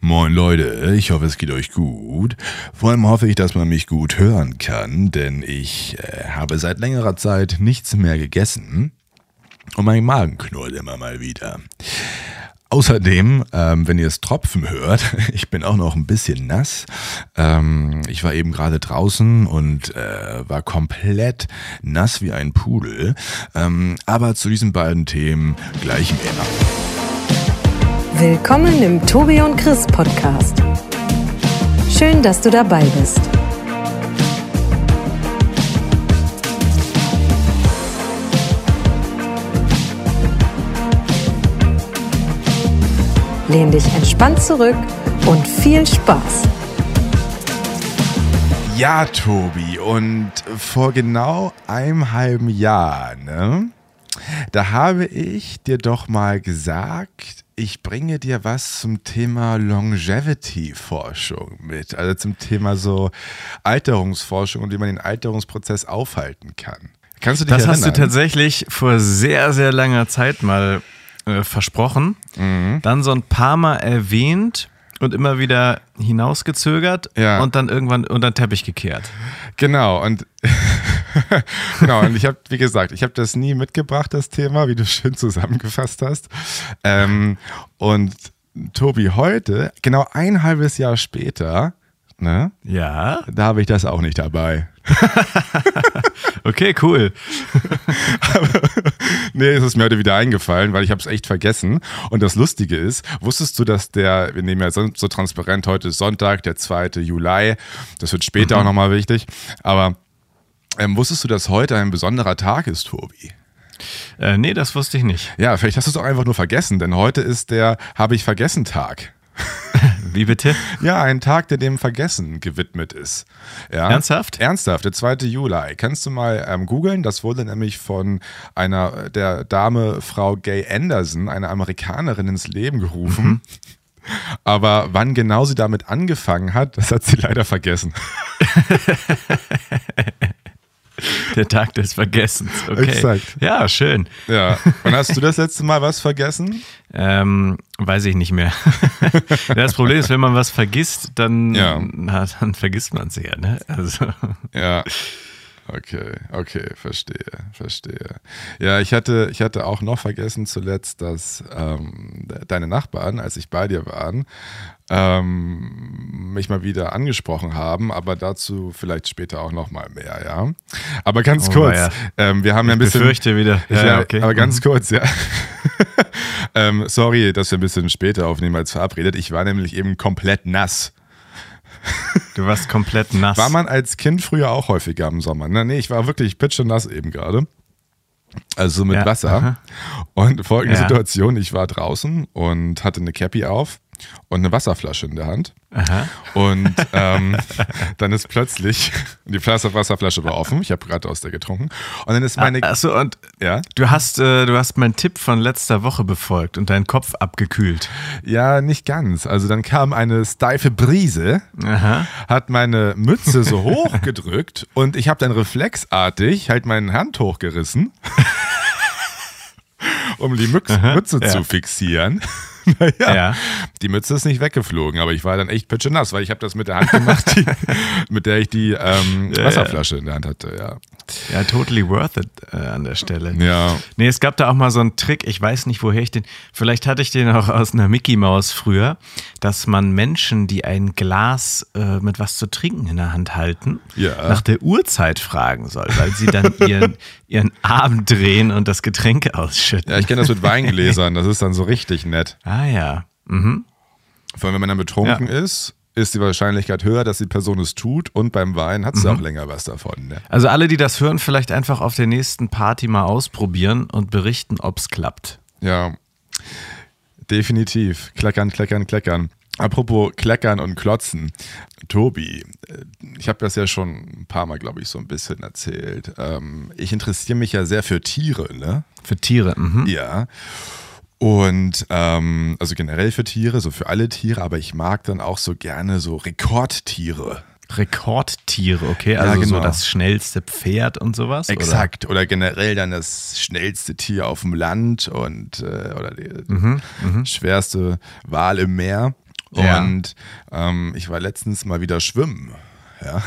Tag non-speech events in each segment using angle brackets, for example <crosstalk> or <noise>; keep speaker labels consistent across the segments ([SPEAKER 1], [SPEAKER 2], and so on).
[SPEAKER 1] Moin Leute, ich hoffe es geht euch gut. Vor allem hoffe ich, dass man mich gut hören kann, denn ich äh, habe seit längerer Zeit nichts mehr gegessen und mein Magen knurrt immer mal wieder. Außerdem, ähm, wenn ihr es tropfen hört, <laughs> ich bin auch noch ein bisschen nass. Ähm, ich war eben gerade draußen und äh, war komplett nass wie ein Pudel. Ähm, aber zu diesen beiden Themen gleich mehr.
[SPEAKER 2] Willkommen im Tobi und Chris Podcast. Schön, dass du dabei bist. Lehn dich entspannt zurück und viel Spaß.
[SPEAKER 1] Ja, Tobi, und vor genau einem halben Jahr, ne? Da habe ich dir doch mal gesagt, ich bringe dir was zum Thema Longevity-Forschung mit, also zum Thema so Alterungsforschung und wie man den Alterungsprozess aufhalten kann. Kannst du dich
[SPEAKER 3] Das
[SPEAKER 1] erinnern?
[SPEAKER 3] hast du tatsächlich vor sehr, sehr langer Zeit mal äh, versprochen,
[SPEAKER 1] Mhm.
[SPEAKER 3] dann so ein paar Mal erwähnt und immer wieder hinausgezögert
[SPEAKER 1] Ja.
[SPEAKER 3] und dann irgendwann unter den Teppich gekehrt.
[SPEAKER 1] Genau, und <laughs> <laughs> genau, und ich habe, wie gesagt, ich habe das nie mitgebracht, das Thema, wie du schön zusammengefasst hast. Ähm, und Tobi, heute, genau ein halbes Jahr später, ne,
[SPEAKER 3] Ja,
[SPEAKER 1] da habe ich das auch nicht dabei. <laughs>
[SPEAKER 3] okay, cool. <laughs>
[SPEAKER 1] Nee, es ist mir heute wieder eingefallen, weil ich habe es echt vergessen. Und das Lustige ist, wusstest du, dass der, wir nehmen ja so, so transparent, heute ist Sonntag, der 2. Juli, das wird später auch nochmal wichtig, aber ähm, wusstest du, dass heute ein besonderer Tag ist, Tobi?
[SPEAKER 3] Äh, nee, das wusste ich nicht.
[SPEAKER 1] Ja, vielleicht hast du es auch einfach nur vergessen, denn heute ist der Habe ich vergessen Tag. <laughs>
[SPEAKER 3] Wie bitte?
[SPEAKER 1] Ja, ein Tag, der dem Vergessen gewidmet ist. Ja?
[SPEAKER 3] Ernsthaft?
[SPEAKER 1] Ernsthaft, der 2. Juli. Kannst du mal ähm, googeln? Das wurde nämlich von einer der Dame Frau Gay Anderson, einer Amerikanerin, ins Leben gerufen.
[SPEAKER 3] Mhm. <laughs>
[SPEAKER 1] Aber wann genau sie damit angefangen hat, das hat sie leider vergessen. <laughs> <laughs>
[SPEAKER 3] Der Tag des Vergessens. Okay.
[SPEAKER 1] Exakt.
[SPEAKER 3] Ja, schön.
[SPEAKER 1] Ja. Und hast du das letzte Mal was vergessen? <laughs>
[SPEAKER 3] Ähm, weiß ich nicht mehr. <laughs> das Problem ist, wenn man was vergisst, dann,
[SPEAKER 1] Ja.
[SPEAKER 3] na, dann vergisst man es ja. Ne? Also,
[SPEAKER 1] Ja. Okay, okay, verstehe, verstehe. Ja, ich hatte, ich hatte auch noch vergessen zuletzt, dass ähm, de- deine Nachbarn, als ich bei dir war, ähm, mich mal wieder angesprochen haben, aber dazu vielleicht später auch noch mal mehr, ja. Aber ganz
[SPEAKER 3] Oh,
[SPEAKER 1] kurz,
[SPEAKER 3] weia.
[SPEAKER 1] ähm, wir haben ja ein
[SPEAKER 3] ich
[SPEAKER 1] bisschen.
[SPEAKER 3] befürchte wieder.
[SPEAKER 1] Ich,
[SPEAKER 3] Ja,
[SPEAKER 1] ja,
[SPEAKER 3] ja, okay.
[SPEAKER 1] Aber ganz
[SPEAKER 3] Mhm.
[SPEAKER 1] kurz, ja. <laughs> ähm, sorry, dass wir ein bisschen später aufnehmen als verabredet. Ich war nämlich eben komplett nass.
[SPEAKER 3] Du warst komplett nass.
[SPEAKER 1] War man als Kind früher auch häufiger im Sommer? Ne? Nee, ich war wirklich pitschenass eben gerade. Also mit
[SPEAKER 3] Ja,
[SPEAKER 1] Wasser.
[SPEAKER 3] aha.
[SPEAKER 1] Und folgende
[SPEAKER 3] Ja.
[SPEAKER 1] Situation: Ich war draußen und hatte eine Cappy auf und eine Wasserflasche in der Hand.
[SPEAKER 3] Aha.
[SPEAKER 1] Und ähm, <laughs> dann ist plötzlich, <laughs> die Flasche- Wasserflasche war offen, ich habe gerade aus der getrunken. Und dann ist meine.
[SPEAKER 3] Achso, und
[SPEAKER 1] ja?
[SPEAKER 3] du hast, äh, du hast meinen Tipp von letzter Woche befolgt und deinen Kopf abgekühlt.
[SPEAKER 1] Ja, nicht ganz. Also dann kam eine steife Brise,
[SPEAKER 3] Aha.
[SPEAKER 1] hat meine Mütze so hochgedrückt <laughs> und ich habe dann reflexartig halt meine Hand hochgerissen, um die Mütze
[SPEAKER 3] ja.
[SPEAKER 1] zu fixieren. <laughs> naja,
[SPEAKER 3] Ja.
[SPEAKER 1] die Mütze ist nicht weggeflogen, aber ich war dann echt pitschenass, weil ich habe das mit der Hand gemacht, die, <laughs> mit der ich die ähm,
[SPEAKER 3] Ja,
[SPEAKER 1] Wasserflasche in der Hand hatte. Ja,
[SPEAKER 3] Ja, totally worth it äh, an der Stelle.
[SPEAKER 1] ja.
[SPEAKER 3] Nee, es gab da auch mal so einen Trick, ich weiß nicht, woher ich den, vielleicht hatte ich den auch aus einer Mickey Maus früher, dass man Menschen, die ein Glas äh, mit was zu trinken in der Hand halten,
[SPEAKER 1] Ja.
[SPEAKER 3] nach der Uhrzeit fragen soll, weil sie dann <laughs> ihren, ihren Arm drehen und das Getränk ausschütten.
[SPEAKER 1] ja ich kenne das mit Weingläsern, das ist dann so richtig nett.
[SPEAKER 3] Ah ja. Mhm.
[SPEAKER 1] Vor allem, wenn man dann betrunken ist, ist die Wahrscheinlichkeit höher, dass die Person es tut und beim Wein hat sie
[SPEAKER 3] Mhm.
[SPEAKER 1] auch länger was davon. Ne?
[SPEAKER 3] Also alle, die das hören, vielleicht einfach auf der nächsten Party mal ausprobieren und berichten, ob's klappt.
[SPEAKER 1] Ja, definitiv. Kleckern, kleckern, kleckern. Apropos Kleckern und Klotzen. Tobi, äh, ich habe das ja schon ein paar Mal, glaube ich, so ein bisschen erzählt. Ähm, ich interessiere mich ja sehr für Tiere, ne?
[SPEAKER 3] Für Tiere. Mhm.
[SPEAKER 1] Ja. Und ähm, also generell für Tiere, so für alle Tiere, aber ich mag dann auch so gerne so Rekordtiere.
[SPEAKER 3] Rekordtiere, okay? Also
[SPEAKER 1] genau.
[SPEAKER 3] so das schnellste Pferd und sowas?
[SPEAKER 1] Exakt. Oder? generell dann das schnellste Tier auf dem Land und äh, oder die
[SPEAKER 3] Mhm,
[SPEAKER 1] schwerste Wal im Meer.
[SPEAKER 3] Ja.
[SPEAKER 1] Und ähm, ich war letztens mal wieder schwimmen. Ja.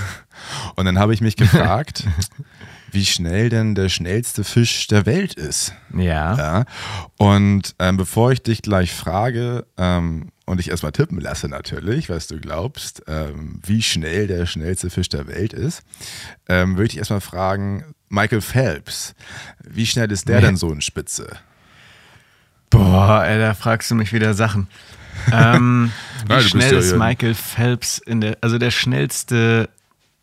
[SPEAKER 1] Und dann habe ich mich gefragt, <laughs> wie schnell denn der schnellste Fisch der Welt ist.
[SPEAKER 3] Ja.
[SPEAKER 1] Ja. Und ähm, bevor ich dich gleich frage ähm, und dich erstmal tippen lasse natürlich, was du glaubst, ähm, wie schnell der schnellste Fisch der Welt ist, ähm, würde ich erstmal fragen, Michael Phelps, wie schnell ist der
[SPEAKER 3] Nee.
[SPEAKER 1] denn so in Spitze?
[SPEAKER 3] Boah, ey, da fragst du mich wieder Sachen. <laughs> Ähm, wie
[SPEAKER 1] bist
[SPEAKER 3] schnell
[SPEAKER 1] ja
[SPEAKER 3] ist Michael Phelps in der, also der schnellste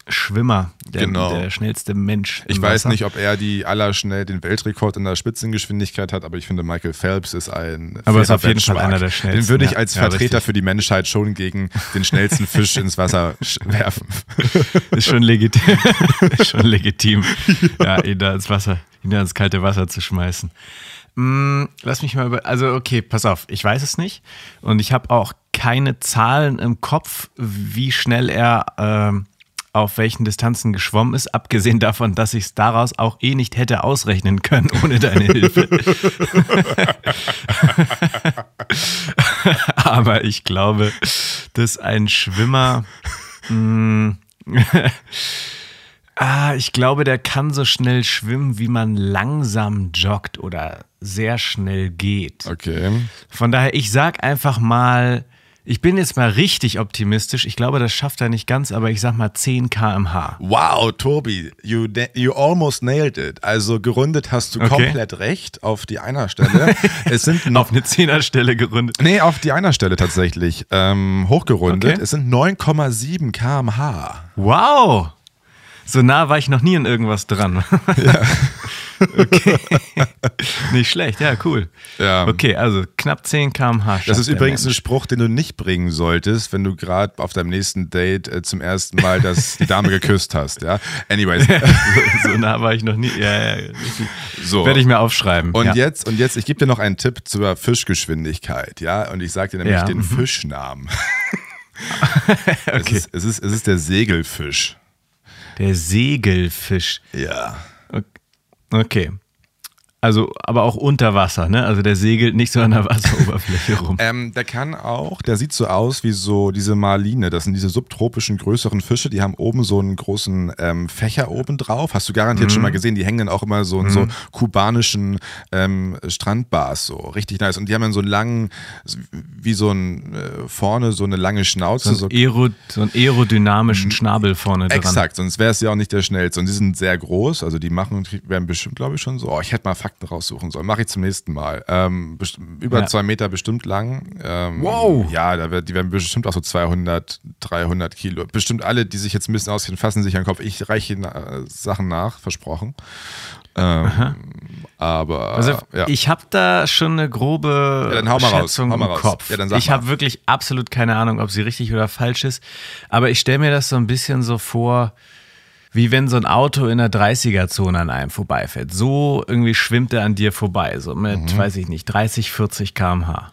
[SPEAKER 3] Schwimmer, der,
[SPEAKER 1] Genau.
[SPEAKER 3] der schnellste Mensch.
[SPEAKER 1] Ich weiß
[SPEAKER 3] Wasser?
[SPEAKER 1] nicht, ob er die allerschnell den Weltrekord in der Spitzengeschwindigkeit hat, aber ich finde, Michael Phelps ist ein.
[SPEAKER 3] Aber ist auf jeden Fall einer der schnellsten,
[SPEAKER 1] Den würde ich
[SPEAKER 3] ja.
[SPEAKER 1] als
[SPEAKER 3] Ja,
[SPEAKER 1] Vertreter
[SPEAKER 3] richtig.
[SPEAKER 1] für die Menschheit schon gegen den schnellsten Fisch ins Wasser <laughs> werfen.
[SPEAKER 3] Ist schon legitim. <laughs> ist schon legitim, <laughs> ja. ihn da ins Wasser, ihn da ins kalte Wasser zu schmeißen. Mm, lass mich mal über. Also, okay, pass auf, ich weiß es nicht. Und ich habe auch keine Zahlen im Kopf, wie schnell er ähm, auf welchen Distanzen geschwommen ist, abgesehen davon, dass ich es daraus auch eh nicht hätte ausrechnen können ohne deine Hilfe. <laughs> Aber ich glaube, dass ein Schwimmer. mm, <laughs> Ah, ich glaube, der kann so schnell schwimmen, wie man langsam joggt oder sehr schnell geht.
[SPEAKER 1] Okay.
[SPEAKER 3] Von daher, ich sag einfach mal, ich bin jetzt mal richtig optimistisch. Ich glaube, das schafft er nicht ganz, aber ich sag mal 10 km/h.
[SPEAKER 1] Wow, Tobi, you, you almost nailed it. Also gerundet hast du
[SPEAKER 3] Okay.
[SPEAKER 1] komplett recht auf die einer Stelle. <laughs> es sind noch.
[SPEAKER 3] Auf eine Zehnerstelle gerundet.
[SPEAKER 1] Nee, auf die einer Stelle tatsächlich. Ähm, hochgerundet.
[SPEAKER 3] Okay.
[SPEAKER 1] Es sind 9,7 km/h.
[SPEAKER 3] Wow! So nah war ich noch nie in irgendwas dran. Ja. <laughs> okay. <laughs> Nicht schlecht, ja, cool.
[SPEAKER 1] Ja.
[SPEAKER 3] Okay, also knapp 10 km/h.
[SPEAKER 1] Das ist übrigens ein
[SPEAKER 3] Mensch.
[SPEAKER 1] Spruch, den du nicht bringen solltest, wenn du gerade auf deinem nächsten Date äh, zum ersten Mal das, die Dame geküsst hast. Ja? Anyways.
[SPEAKER 3] so, <laughs> so nah war ich noch nie. Ja, ja.
[SPEAKER 1] So.
[SPEAKER 3] Werde ich mir aufschreiben.
[SPEAKER 1] Und
[SPEAKER 3] ja.
[SPEAKER 1] jetzt, und jetzt, ich gebe dir noch einen Tipp zur Fischgeschwindigkeit, ja. Und ich sage dir nämlich
[SPEAKER 3] Ja,
[SPEAKER 1] den
[SPEAKER 3] mhm.
[SPEAKER 1] Fischnamen. <laughs>
[SPEAKER 3] okay.
[SPEAKER 1] es, ist, es, ist, es ist der Segelfisch.
[SPEAKER 3] Der Segelfisch.
[SPEAKER 1] Ja.
[SPEAKER 3] Okay. Also, aber auch unter Wasser, ne? Also der segelt nicht so an der Wasseroberfläche rum. <laughs>
[SPEAKER 1] Ähm, der kann auch, der sieht so aus wie so diese Marline. Das sind diese subtropischen größeren Fische, die haben oben so einen großen ähm, Fächer oben drauf. Hast du garantiert schon mal gesehen, die hängen dann auch immer so in so kubanischen ähm, Strandbars, so richtig nice. Und die haben dann so einen langen, wie so ein äh, vorne so eine lange Schnauze.
[SPEAKER 3] So, ein Aero, so einen aerodynamischen Schnabel vorne dran.
[SPEAKER 1] Exakt, sonst wäre es ja auch nicht der schnellste. Und die sind sehr groß, also die machen, werden bestimmt, glaube ich, schon so. Oh, ich hätte mal Fakten raussuchen sollen. Mache ich zum nächsten Mal. Ähm, über
[SPEAKER 3] Ja.
[SPEAKER 1] zwei Meter bestimmt lang. Ähm,
[SPEAKER 3] Wow.
[SPEAKER 1] Ja, da wird, die werden bestimmt auch so 200, 300 Kilo. Bestimmt alle, die sich jetzt ein bisschen auskennen, fassen sich an den Kopf. Ich reiche Ihnen äh, Sachen nach, versprochen. Ähm, aber
[SPEAKER 3] Also
[SPEAKER 1] ja.
[SPEAKER 3] ich habe da schon eine grobe
[SPEAKER 1] Ja, dann
[SPEAKER 3] Schätzung im. Kopf.
[SPEAKER 1] Ja,
[SPEAKER 3] ich habe wirklich absolut keine Ahnung, ob sie richtig oder falsch ist. Aber ich stelle mir das so ein bisschen so vor, wie wenn so ein Auto in der 30er-Zone an einem vorbeifährt. So irgendwie schwimmt er an dir vorbei, so mit,
[SPEAKER 1] Mhm.
[SPEAKER 3] weiß ich nicht, 30, 40 km/h.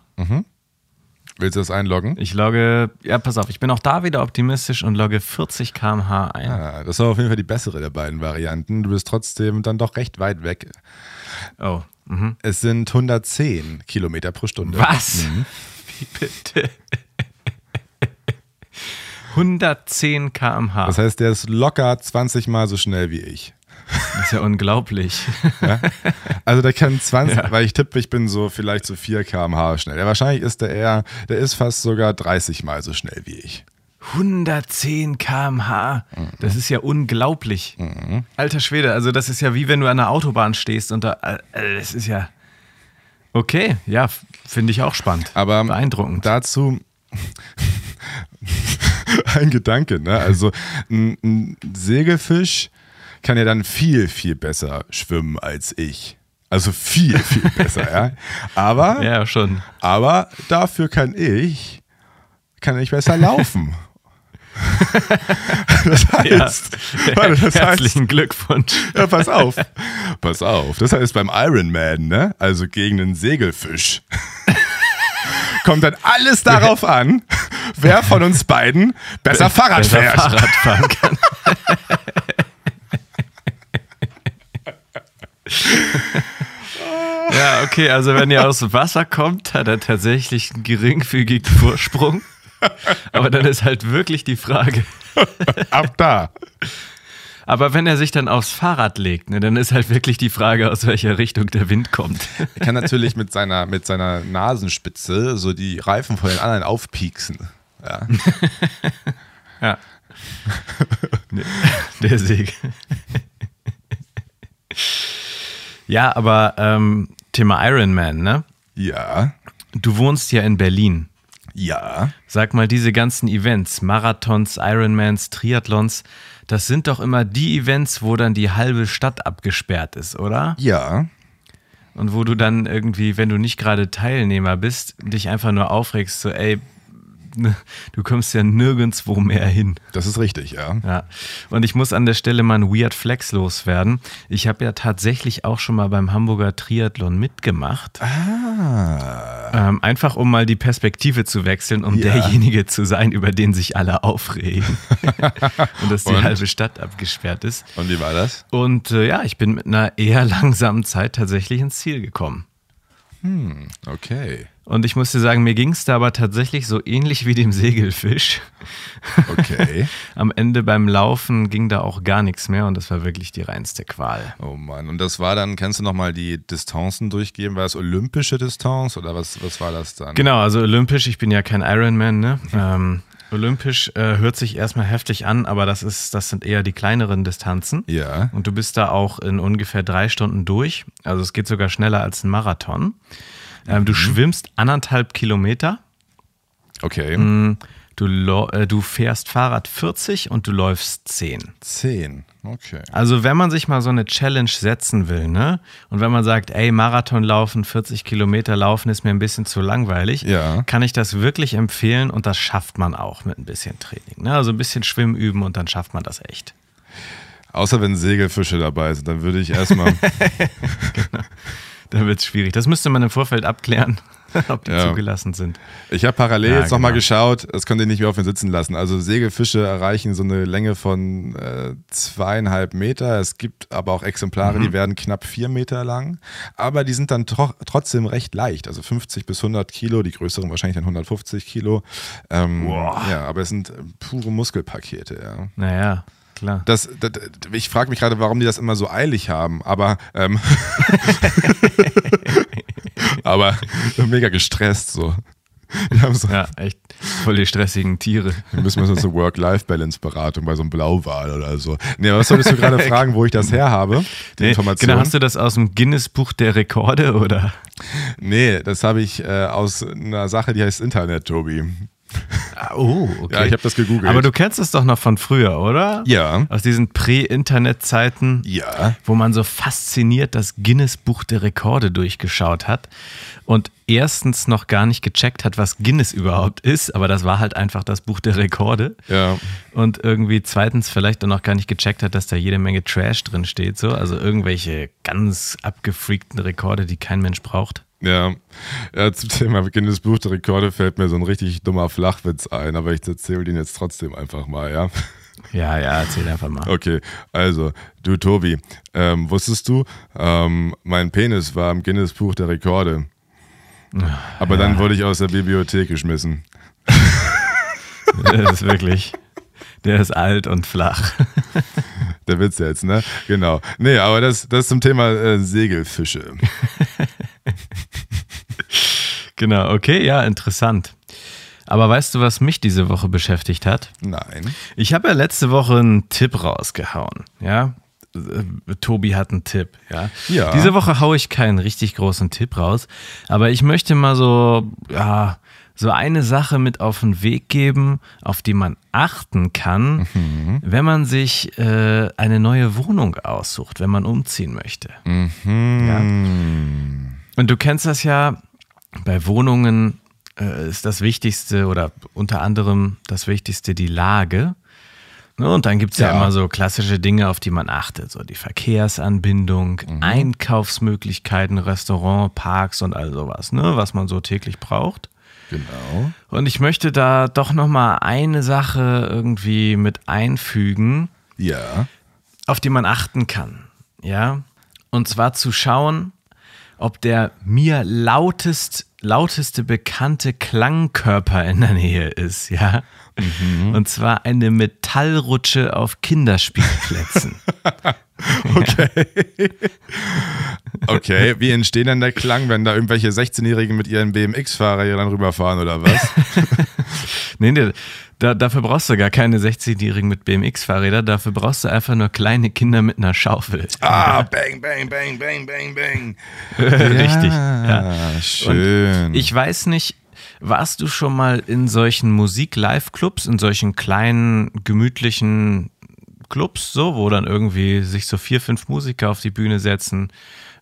[SPEAKER 1] Willst du das einloggen?
[SPEAKER 3] Ich logge, ja, pass auf, ich bin auch da wieder optimistisch und logge 40 km/h ein.
[SPEAKER 1] Ja, das war auf jeden Fall die bessere der beiden Varianten. Du bist trotzdem dann doch recht weit weg.
[SPEAKER 3] Oh, mhm.
[SPEAKER 1] Es sind 110 Kilometer pro Stunde.
[SPEAKER 3] Was?
[SPEAKER 1] Mhm. <laughs>
[SPEAKER 3] Wie bitte? 110 km/h.
[SPEAKER 1] Das heißt, der ist locker 20 Mal so schnell wie ich.
[SPEAKER 3] Das ist ja unglaublich.
[SPEAKER 1] Also der kann 20,
[SPEAKER 3] Ja.
[SPEAKER 1] weil ich tippe, ich bin so vielleicht so 4 km/h schnell. Ja, wahrscheinlich ist der eher, der ist fast sogar 30 Mal so schnell wie ich.
[SPEAKER 3] 110 km/h.
[SPEAKER 1] Mhm.
[SPEAKER 3] Das ist ja unglaublich. Alter Schwede, also das ist ja wie wenn du an der Autobahn stehst und da, äh, das ist ja. Okay, ja, finde ich auch spannend.
[SPEAKER 1] Aber
[SPEAKER 3] beeindruckend.
[SPEAKER 1] dazu <laughs> ein Gedanke, ne? Also ein, ein Segelfisch kann ja dann viel, viel besser schwimmen als ich. Also viel, viel besser, ja. Aber, <laughs>
[SPEAKER 3] ja, schon.
[SPEAKER 1] aber dafür kann ich, kann ich besser laufen. <laughs> das heißt, warte, das heißt,
[SPEAKER 3] Herzlichen Glückwunsch.
[SPEAKER 1] ja, pass auf. Pass auf. Das heißt beim Ironman, ne? Also gegen einen Segelfisch. Kommt dann alles darauf an, wer von uns beiden besser Fahrrad
[SPEAKER 3] Besser
[SPEAKER 1] fährt.
[SPEAKER 3] Fahrrad fahren kann. <laughs> ja, okay, also wenn ihr aus dem Wasser kommt, hat er tatsächlich einen geringfügigen Vorsprung. Aber dann ist halt wirklich die Frage.
[SPEAKER 1] Ab da.
[SPEAKER 3] Aber wenn er sich dann aufs Fahrrad legt, ne, dann ist halt wirklich die Frage, aus welcher Richtung der Wind kommt.
[SPEAKER 1] Er kann natürlich mit seiner, mit seiner Nasenspitze so die Reifen von den anderen aufpieksen. Ja. <laughs>
[SPEAKER 3] Ja. Der Säge. Ja, aber ähm, Thema Ironman, ne?
[SPEAKER 1] Ja.
[SPEAKER 3] Du wohnst ja in Berlin.
[SPEAKER 1] Ja.
[SPEAKER 3] Sag mal, diese ganzen Events, Marathons, Ironmans, Triathlons, das sind doch immer die Events, wo dann die halbe Stadt abgesperrt ist, oder?
[SPEAKER 1] Ja.
[SPEAKER 3] Und wo du dann irgendwie, wenn du nicht gerade Teilnehmer bist, dich einfach nur aufregst, so, ey, du kommst ja nirgendwo mehr hin.
[SPEAKER 1] Das ist richtig, ja.
[SPEAKER 3] Ja. Und ich muss an der Stelle mal einen Weird Flex loswerden. Ich habe ja tatsächlich auch schon mal beim Hamburger Triathlon mitgemacht.
[SPEAKER 1] Ah.
[SPEAKER 3] Ähm, einfach um mal die Perspektive zu wechseln, um
[SPEAKER 1] Ja.
[SPEAKER 3] derjenige zu sein, über den sich alle aufregen. <laughs> Und dass die
[SPEAKER 1] Und?
[SPEAKER 3] halbe Stadt abgesperrt ist.
[SPEAKER 1] Und wie war das?
[SPEAKER 3] Und äh, ja, ich bin mit einer eher <laughs> langsamen Zeit tatsächlich ins Ziel gekommen.
[SPEAKER 1] Okay.
[SPEAKER 3] Und ich muss dir sagen, mir ging es da aber tatsächlich so ähnlich wie dem Segelfisch.
[SPEAKER 1] Okay. <laughs>
[SPEAKER 3] Am Ende beim Laufen ging da auch gar nichts mehr und das war wirklich die reinste Qual.
[SPEAKER 1] Oh Mann. Und das war dann, kannst du nochmal die Distanzen durchgeben? War das olympische Distanz oder was, was war das dann?
[SPEAKER 3] Genau, also olympisch, ich bin ja kein Ironman, ne? Ähm, olympisch äh, hört sich erstmal heftig an, aber das ist, das sind eher die kleineren Distanzen.
[SPEAKER 1] Ja.
[SPEAKER 3] Und du bist da auch in ungefähr drei Stunden durch. Also es geht sogar schneller als ein Marathon. Ähm,
[SPEAKER 1] Mhm.
[SPEAKER 3] du schwimmst anderthalb Kilometer.
[SPEAKER 1] Okay.
[SPEAKER 3] Mm. Du, äh, du fährst Fahrrad 40 und du läufst 10.
[SPEAKER 1] Zehn. Okay.
[SPEAKER 3] Also wenn man sich mal so eine Challenge setzen will, ne? Und wenn man sagt, ey, Marathon laufen, 40 Kilometer laufen ist mir ein bisschen zu langweilig,
[SPEAKER 1] Ja.
[SPEAKER 3] kann ich das wirklich empfehlen und das schafft man auch mit ein bisschen Training. Ne? Also ein bisschen Schwimmen üben und dann schafft man das echt.
[SPEAKER 1] Außer wenn Segelfische dabei sind, dann würde ich erstmal. <laughs> <laughs>
[SPEAKER 3] Dann wird es schwierig. Das müsste man im Vorfeld abklären, <laughs> ob die
[SPEAKER 1] Ja.
[SPEAKER 3] zugelassen sind.
[SPEAKER 1] Ich habe parallel
[SPEAKER 3] Ja,
[SPEAKER 1] jetzt nochmal
[SPEAKER 3] genau.
[SPEAKER 1] geschaut, das könnt ihr nicht mehr auf mir sitzen lassen. Also Segelfische erreichen so eine Länge von äh, zweieinhalb Meter. Es gibt aber auch Exemplare,
[SPEAKER 3] Mhm.
[SPEAKER 1] die werden knapp vier Meter lang. Aber die sind dann tro trotzdem recht leicht. Also 50 bis 100 Kilo, die größeren wahrscheinlich dann 150 Kilo. Ähm, ja, aber es sind pure Muskelpakete, ja.
[SPEAKER 3] Naja, klar.
[SPEAKER 1] Das, das, ich frage mich gerade, warum die das immer so eilig haben, aber, ähm, <laughs> aber mega gestresst so. So
[SPEAKER 3] Ja, echt voll die stressigen Tiere.
[SPEAKER 1] wir müssen wir so eine Work-Life-Balance-Beratung bei so einem Blauwal oder so. Nee, was solltest du gerade <laughs> fragen, wo ich das her habe? Die
[SPEAKER 3] Nee,
[SPEAKER 1] Information?
[SPEAKER 3] genau, hast du das aus dem Guinness-Buch der Rekorde oder?
[SPEAKER 1] nee, das habe ich äh, aus einer Sache, die heißt Internet, Tobi.
[SPEAKER 3] Oh, okay.
[SPEAKER 1] Ja, ich habe das gegoogelt.
[SPEAKER 3] Aber du kennst es doch noch von früher, oder?
[SPEAKER 1] Ja.
[SPEAKER 3] Aus diesen Prä-Internet-Zeiten,
[SPEAKER 1] Ja.
[SPEAKER 3] wo man so fasziniert das Guinness-Buch der Rekorde durchgeschaut hat und erstens noch gar nicht gecheckt hat, was Guinness überhaupt ist, aber das war halt einfach das Buch der Rekorde.
[SPEAKER 1] Ja.
[SPEAKER 3] Und irgendwie zweitens vielleicht auch noch gar nicht gecheckt hat, dass da jede Menge Trash drin steht, so. Also irgendwelche ganz abgefreakten Rekorde, die kein Mensch braucht.
[SPEAKER 1] Ja. ja, zum Thema Guinness Buch der Rekorde fällt mir so ein richtig dummer Flachwitz ein, aber ich erzähle den jetzt trotzdem einfach mal, ja.
[SPEAKER 3] Ja, ja, erzähl einfach mal.
[SPEAKER 1] Okay, also, du Tobi, ähm, wusstest du, ähm, mein Penis war im Guinness Buch der Rekorde. Aber dann wurde ich aus der Bibliothek geschmissen.
[SPEAKER 3] Das ist wirklich, der ist alt und flach.
[SPEAKER 1] Der Witz jetzt, ne? Genau. Nee, aber das, das zum Thema äh, Segelfische.
[SPEAKER 3] Genau, okay, ja, interessant. Aber weißt du, was mich diese Woche beschäftigt hat?
[SPEAKER 1] Nein.
[SPEAKER 3] Ich habe ja letzte Woche einen Tipp rausgehauen, ja. Tobi hat einen Tipp, ja.
[SPEAKER 1] Ja.
[SPEAKER 3] Diese Woche haue ich keinen richtig großen Tipp raus, aber ich möchte mal so, ja, so eine Sache mit auf den Weg geben, auf die man achten kann, wenn man sich äh, eine neue Wohnung aussucht, wenn man umziehen möchte. Ja. Und du kennst das ja, bei Wohnungen äh, ist das Wichtigste oder unter anderem das Wichtigste die Lage. Ne, Und dann gibt es ja.
[SPEAKER 1] Ja.
[SPEAKER 3] immer so klassische Dinge, auf die man achtet. So die Verkehrsanbindung, Einkaufsmöglichkeiten, Restaurant, Parks und all sowas, ne, was man so täglich braucht.
[SPEAKER 1] Genau.
[SPEAKER 3] Und ich möchte da doch nochmal eine Sache irgendwie mit einfügen,
[SPEAKER 1] Ja.
[SPEAKER 3] auf die man achten kann. Ja. Und zwar zu schauen, ob der mir lautest lauteste bekannte Klangkörper in der Nähe ist, ja. Mhm. Und zwar eine Metallrutsche auf Kinderspielplätzen. <laughs>
[SPEAKER 1] okay. okay, wie entsteht denn der Klang, wenn da irgendwelche 16-Jährigen mit ihren BMX-Fahrrädern rüberfahren oder was? <laughs>
[SPEAKER 3] nee, nee, da, dafür brauchst du gar keine 16-Jährigen mit BMX-Fahrrädern, dafür brauchst du einfach nur kleine Kinder mit einer Schaufel.
[SPEAKER 1] Ah, <laughs> bang, bang, bang, bang, bang, bang.
[SPEAKER 3] Richtig. Ja,
[SPEAKER 1] schön.
[SPEAKER 3] Und ich weiß nicht, warst du schon mal in solchen Musik-Live-Clubs, in solchen kleinen, gemütlichen Clubs, so, wo dann irgendwie sich so vier, fünf Musiker auf die Bühne setzen?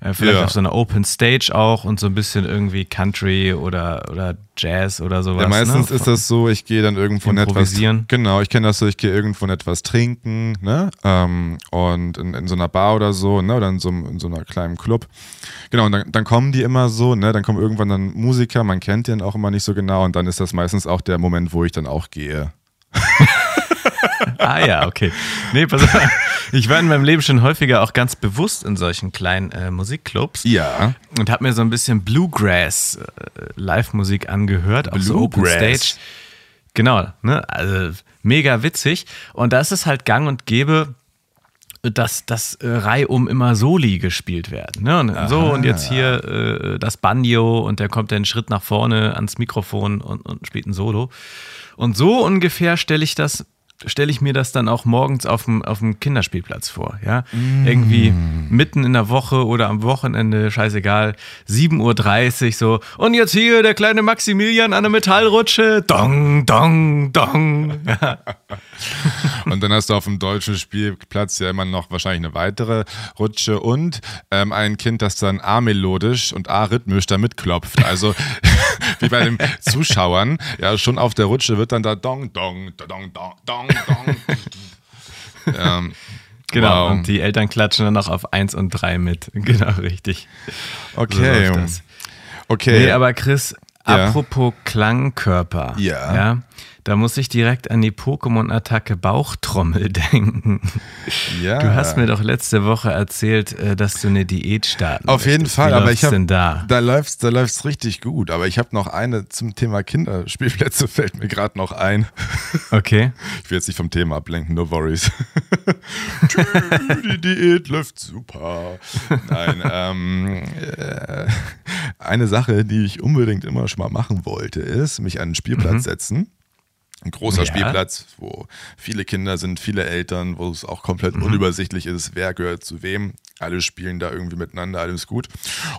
[SPEAKER 3] Äh, vielleicht ja. auf so einer Open Stage auch und so ein bisschen irgendwie Country oder, oder Jazz oder sowas.
[SPEAKER 1] Ja, meistens ne? ist das so, ich gehe dann irgendwo in etwas. Genau, ich kenne das so, ich gehe irgendwo in etwas trinken, ne? Ähm, und in, in, so einer Bar oder so, ne? Oder in so, in so einer kleinen Club. Genau, und dann, dann kommen die immer so, ne? Dann kommen irgendwann dann Musiker, man kennt den auch immer nicht so genau und dann ist das meistens auch der Moment, wo ich dann auch gehe. <laughs> <laughs>
[SPEAKER 3] ah ja, okay. Nee, pass auf. Ich war in meinem Leben schon häufiger auch ganz bewusst in solchen kleinen äh, Musikclubs.
[SPEAKER 1] Ja.
[SPEAKER 3] Und habe mir so ein bisschen Bluegrass äh, Live-Musik angehört auf so Open Stage. Genau, ne? Also mega witzig. Und da ist es halt gang und gäbe, dass das äh, reihum immer Soli gespielt werden. Ne? Und so, und jetzt hier äh, das Banjo und der kommt dann einen Schritt nach vorne ans Mikrofon und, und spielt ein Solo. Und so ungefähr stelle ich das stelle ich mir das dann auch morgens auf dem, auf dem Kinderspielplatz vor. Ja? Mm. Irgendwie mitten in der Woche oder am Wochenende, scheißegal, 7.30 Uhr so. Und jetzt hier der kleine Maximilian an der Metallrutsche. Dong, dong, dong. <laughs> Ja. <laughs>
[SPEAKER 1] und dann hast du auf dem deutschen Spielplatz ja immer noch wahrscheinlich eine weitere Rutsche und ähm, ein Kind, das dann A-melodisch und A-rhythmisch da mitklopft. Also <laughs> wie bei den Zuschauern, ja, schon auf der Rutsche wird dann da dong, dong, dong, dong, dong, dong. <laughs>
[SPEAKER 3] ähm, genau, wow. und die Eltern klatschen dann noch auf 1 und 3 mit. Genau, richtig.
[SPEAKER 1] Okay.
[SPEAKER 3] So okay. Nee, aber Chris, ja. apropos Klangkörper.
[SPEAKER 1] Ja.
[SPEAKER 3] ja da muss ich direkt an die Pokémon-Attacke Bauchtrommel <laughs> denken.
[SPEAKER 1] Ja.
[SPEAKER 3] Du hast mir doch letzte Woche erzählt, äh, dass du eine Diät starten
[SPEAKER 1] Auf jeden Fall, Wie aber ich habe
[SPEAKER 3] da?
[SPEAKER 1] Da läuft's, da läuft's richtig gut. Aber ich habe noch eine zum Thema Kinderspielplätze <laughs> fällt mir gerade noch ein.
[SPEAKER 3] Okay.
[SPEAKER 1] Ich will jetzt nicht vom Thema ablenken, no worries. <laughs> die Diät läuft super. Nein, ähm, äh, eine Sache, die ich unbedingt immer schon mal machen wollte, ist mich an einen Spielplatz mhm. setzen ein großer ja. Spielplatz, wo viele Kinder sind, viele Eltern, wo es auch komplett mhm. unübersichtlich ist, wer gehört zu wem. Alle spielen da irgendwie miteinander, alles gut.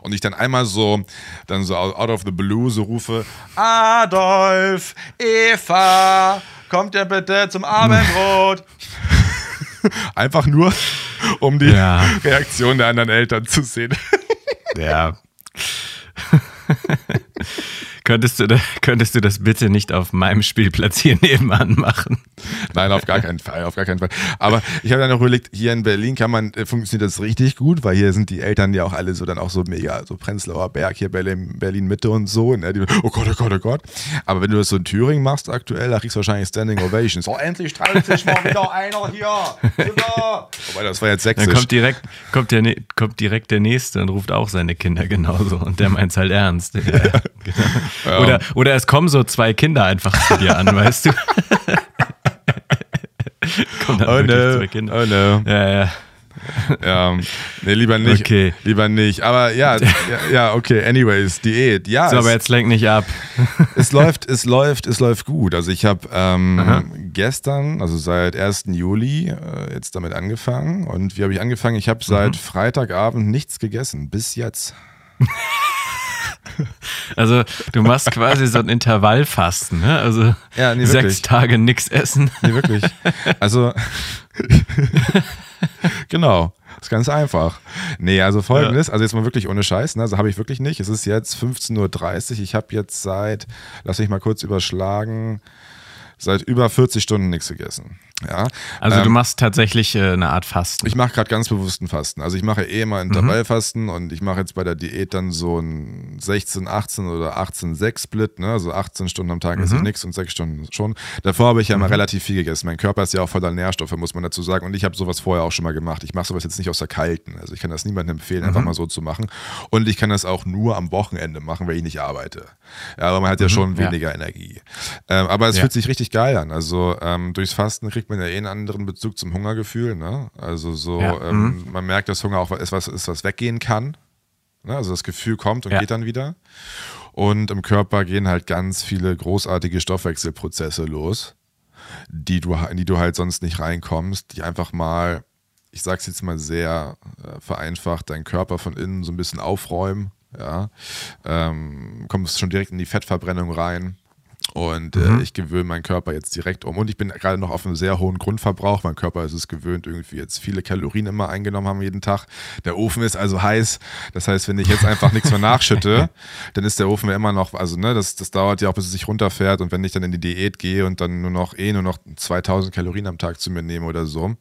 [SPEAKER 1] Und ich dann einmal so, dann so out of the blue so rufe, Adolf, Eva, kommt ihr bitte zum Abendbrot? <laughs> Einfach nur, um die ja. Reaktion der anderen Eltern zu sehen.
[SPEAKER 3] ja. <laughs> Könntest du, <laughs> könntest du das bitte nicht auf meinem Spielplatz hier nebenan machen?
[SPEAKER 1] Nein, auf gar keinen Fall, auf gar keinen Fall. Aber ich habe dann noch überlegt, hier in Berlin kann man, äh, funktioniert das richtig gut, weil hier sind die Eltern ja auch alle so dann auch so mega, so Prenzlauer Berg, hier Berlin, Berlin Mitte und so. Ne? Die, oh Gott, oh Gott, oh Gott. Aber wenn du das so in Thüringen machst aktuell, da kriegst du wahrscheinlich Standing Ovations. Oh, endlich streitet sich mal wieder einer hier. Super. Wobei, das war jetzt sächsisch.
[SPEAKER 3] Dann kommt direkt, kommt, der, kommt direkt der Nächste und ruft auch seine Kinder genauso. Und der meint es halt ernst. <laughs> Ja, genau. Ja. Oder, oder es kommen so zwei Kinder einfach zu dir an, weißt du? <laughs>
[SPEAKER 1] kommen dann oh no. zwei Kinder. Oh no.
[SPEAKER 3] Ja, ja.
[SPEAKER 1] ja, nee, lieber nicht.
[SPEAKER 3] Okay.
[SPEAKER 1] Lieber nicht. Aber ja, <laughs> ja, okay, anyways, Diät. Ja.
[SPEAKER 3] So, aber jetzt lenk nicht ab. <laughs>
[SPEAKER 1] es läuft, es läuft, es läuft gut. Also ich habe ähm, gestern, also seit 1. Juli, äh, jetzt damit angefangen. Und wie habe ich angefangen? Ich habe seit mhm. Freitagabend nichts gegessen. Bis jetzt. <laughs>
[SPEAKER 3] Also du machst quasi so ein Intervallfasten, ne? Also
[SPEAKER 1] ja, nee,
[SPEAKER 3] sechs Tage nichts essen.
[SPEAKER 1] Nee, wirklich. Also <laughs> genau. ist ganz einfach. Nee, also folgendes, ja. also jetzt mal wirklich ohne Scheiß, ne? also habe ich wirklich nicht. Es ist jetzt 15.30 Uhr. Ich habe jetzt seit, lass mich mal kurz überschlagen, seit über 40 Stunden nichts gegessen. Ja.
[SPEAKER 3] Also du
[SPEAKER 1] Ähm,
[SPEAKER 3] machst tatsächlich äh, eine Art Fasten.
[SPEAKER 1] ich mache gerade ganz bewussten Fasten. Also ich mache eh immer
[SPEAKER 3] Mhm.
[SPEAKER 1] Intervallfasten und ich mache jetzt bei der Diät dann so ein 16, 18 oder 18, 6 Split, ne? Also 18 Stunden am Tag
[SPEAKER 3] Mhm.
[SPEAKER 1] esse ich nichts und 6 Stunden schon. Davor habe ich ja mal relativ viel gegessen. Mein Körper ist ja auch voller Nährstoffe, muss man dazu sagen. Und ich habe sowas vorher auch schon mal gemacht. Ich mache sowas jetzt nicht aus der Kalten. Also ich kann das niemandem empfehlen,
[SPEAKER 3] Mhm.
[SPEAKER 1] einfach mal so zu machen. Und ich kann das auch nur am Wochenende machen, weil ich nicht arbeite. Ja, aber man hat ja schon
[SPEAKER 3] Mhm. ja.
[SPEAKER 1] weniger Energie. Ähm, aber es
[SPEAKER 3] Ja.
[SPEAKER 1] fühlt sich richtig geil an. Also ähm, durchs Fasten kriegt man ja eh einen anderen Bezug zum Hungergefühl. Ne? Also so,
[SPEAKER 3] Ja, mhm.
[SPEAKER 1] ähm, man merkt, dass Hunger auch ist, was ist, was weggehen kann. Ne? Also das Gefühl kommt und
[SPEAKER 3] Ja.
[SPEAKER 1] geht dann wieder. Und im Körper gehen halt ganz viele großartige Stoffwechselprozesse los, die du, in die du halt sonst nicht reinkommst, die einfach mal, ich sag's jetzt mal sehr äh, vereinfacht, deinen Körper von innen so ein bisschen aufräumen. Ja, ähm, kommst schon direkt in die Fettverbrennung rein. Und äh, ich gewöhne meinen Körper jetzt direkt um. Und ich bin gerade noch auf einem sehr hohen Grundverbrauch. Mein Körper ist es gewöhnt, irgendwie jetzt viele Kalorien immer eingenommen haben jeden Tag. Der Ofen ist also heiß. Das heißt, wenn ich jetzt einfach nichts mehr nachschütte, <laughs> dann ist der Ofen ja immer noch, also ne, das, das dauert ja auch, bis es sich runterfährt. Und wenn ich dann in die Diät gehe und dann nur noch eh nur noch 2000 Kalorien am Tag zu mir nehme oder so,